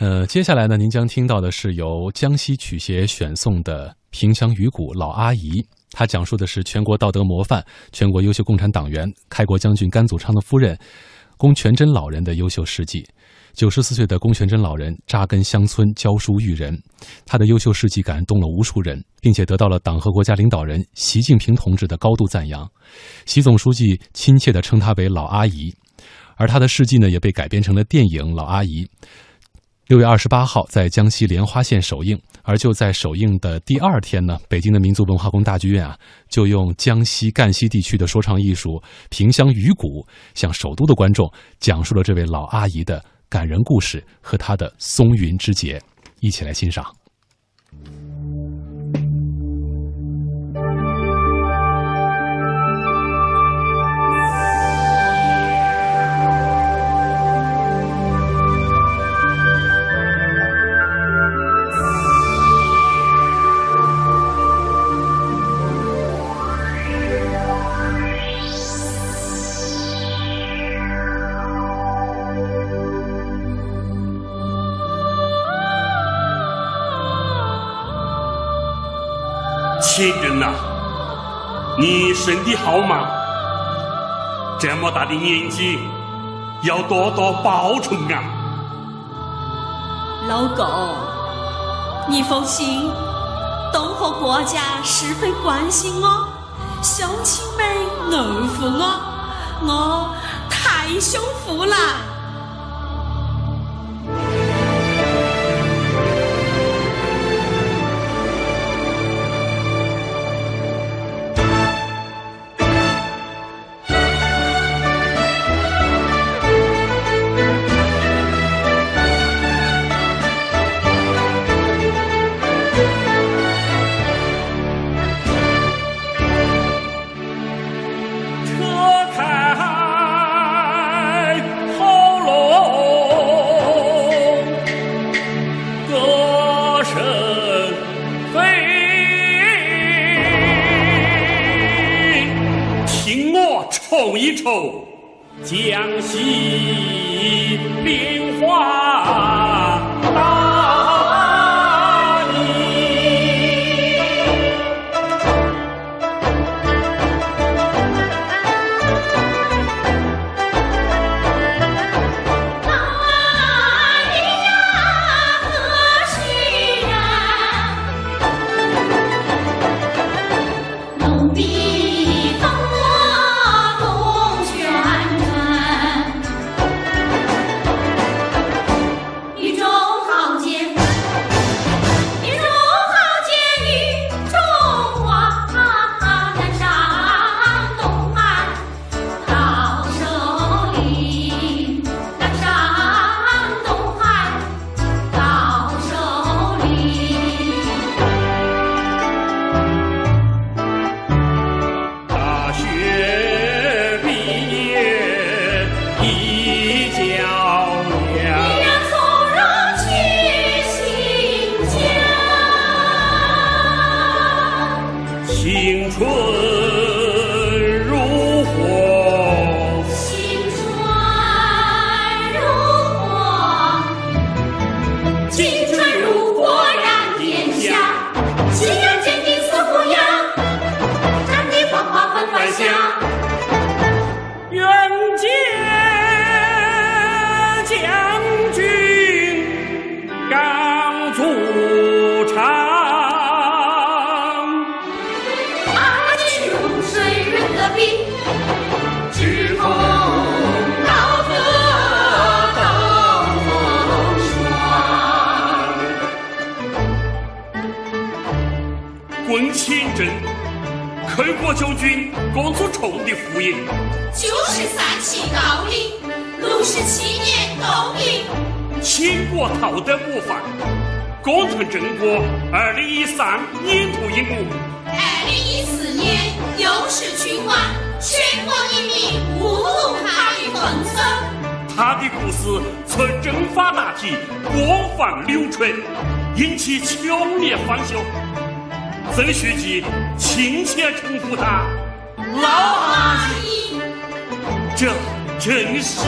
呃，接下来呢，您将听到的是由江西曲协选送的《萍乡雨谷老阿姨》，她讲述的是全国道德模范、全国优秀共产党员、开国将军甘祖昌的夫人龚全珍老人的优秀事迹。九十四岁的龚全珍老人扎根乡村，教书育人，他的优秀事迹感动了无数人，并且得到了党和国家领导人习近平同志的高度赞扬。习总书记亲切地称她为“老阿姨”，而她的事迹呢，也被改编成了电影《老阿姨》。六月二十八号在江西莲花县首映，而就在首映的第二天呢，北京的民族文化宫大剧院啊，就用江西赣西地区的说唱艺术萍乡雨鼓，向首都的观众讲述了这位老阿姨的感人故事和她的松云之节，一起来欣赏。亲人呐，你身体好吗？这么大的年纪，要多多保重啊！老公，你放心，党和国家十分关心我，乡亲们爱护我，我太幸福了。愁江西变化国将军龚祖冲的父爷，九十三期高龄，六十七年高龄，倾国道德模范，工程正国二零一三年度一幕。二零一四年又是取款，全国人民目睹他的风声。他的故事从政法大体，播放流传，引起强烈反响。曾书记亲切称呼他“老阿姨”，这真是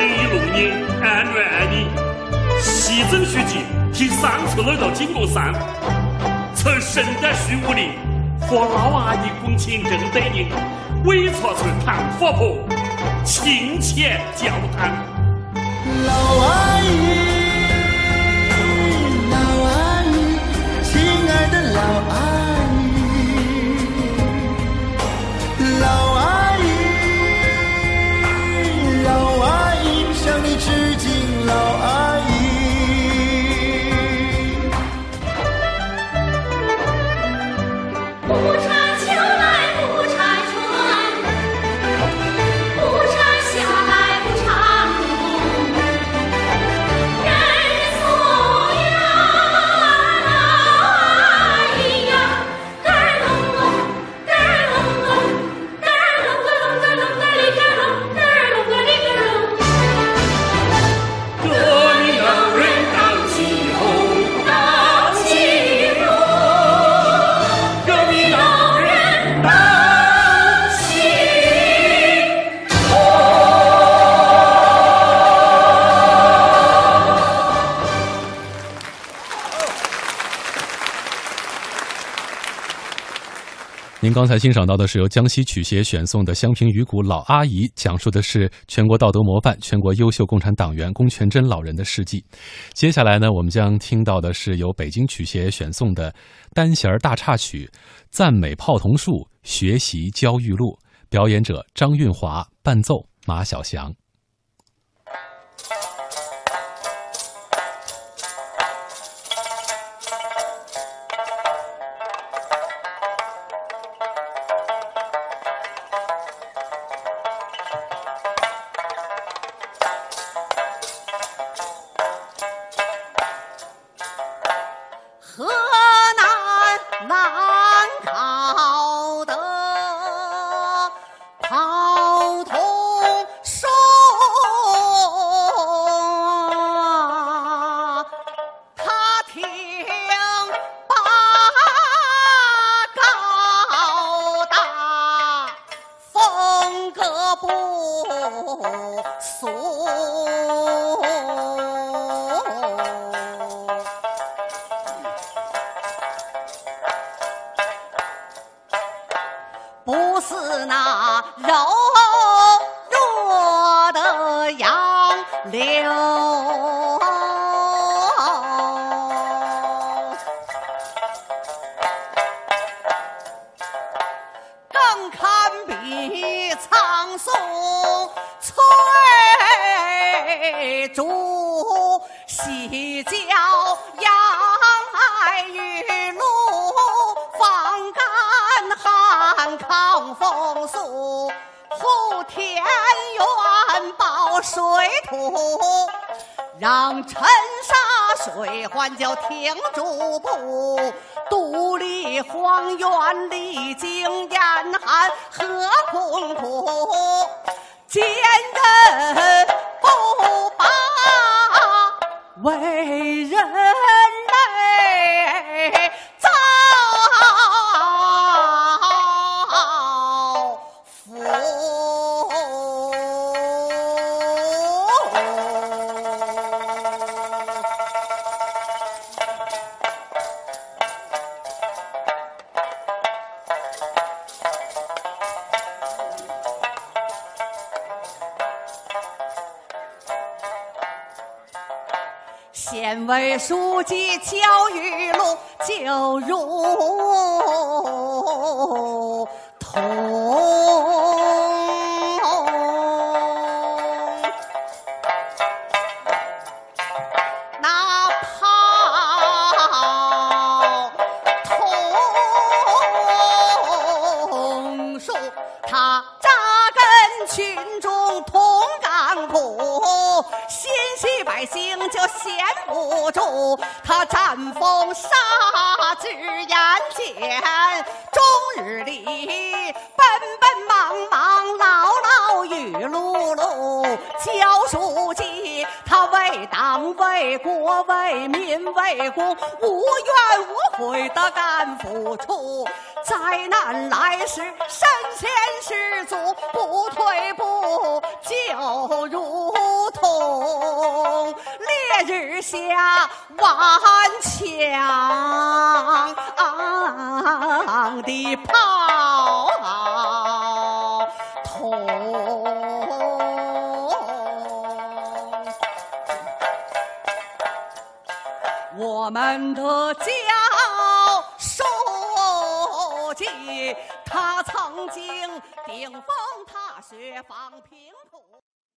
二零一六年二零二零习总书记提三次来到井冈山曾深得徐武里和老阿姨共情正在的委托村谈佛婆亲切交谈。老阿姨您刚才欣赏到的是由江西曲协选送的湘平鱼骨老阿姨，讲述的是全国道德模范、全国优秀共产党员龚全珍老人的事迹。接下来呢，我们将听到的是由北京曲协选送的单弦大插曲《赞美泡桐树学习焦裕禄》，表演者张运华，伴奏马小祥。那柔弱的杨柳，更堪比苍松翠竹，细嚼风速，护田园保水土。让沉沙水患就停住步，独立荒原历经严寒和困苦，坚韧不拔为人县委书记焦裕禄就如同。那泡桐树，它扎根群众同甘苦，心系百姓就闲住。他战风杀至眼前，终日里奔奔忙忙，劳劳雨碌碌。焦书记他为党为国为民为公，无怨无悔的干付出。灾难来时，身先士卒，不退步，就如同烈日下顽强的炮筒。我们的教书记，他曾经顶风踏雪访平。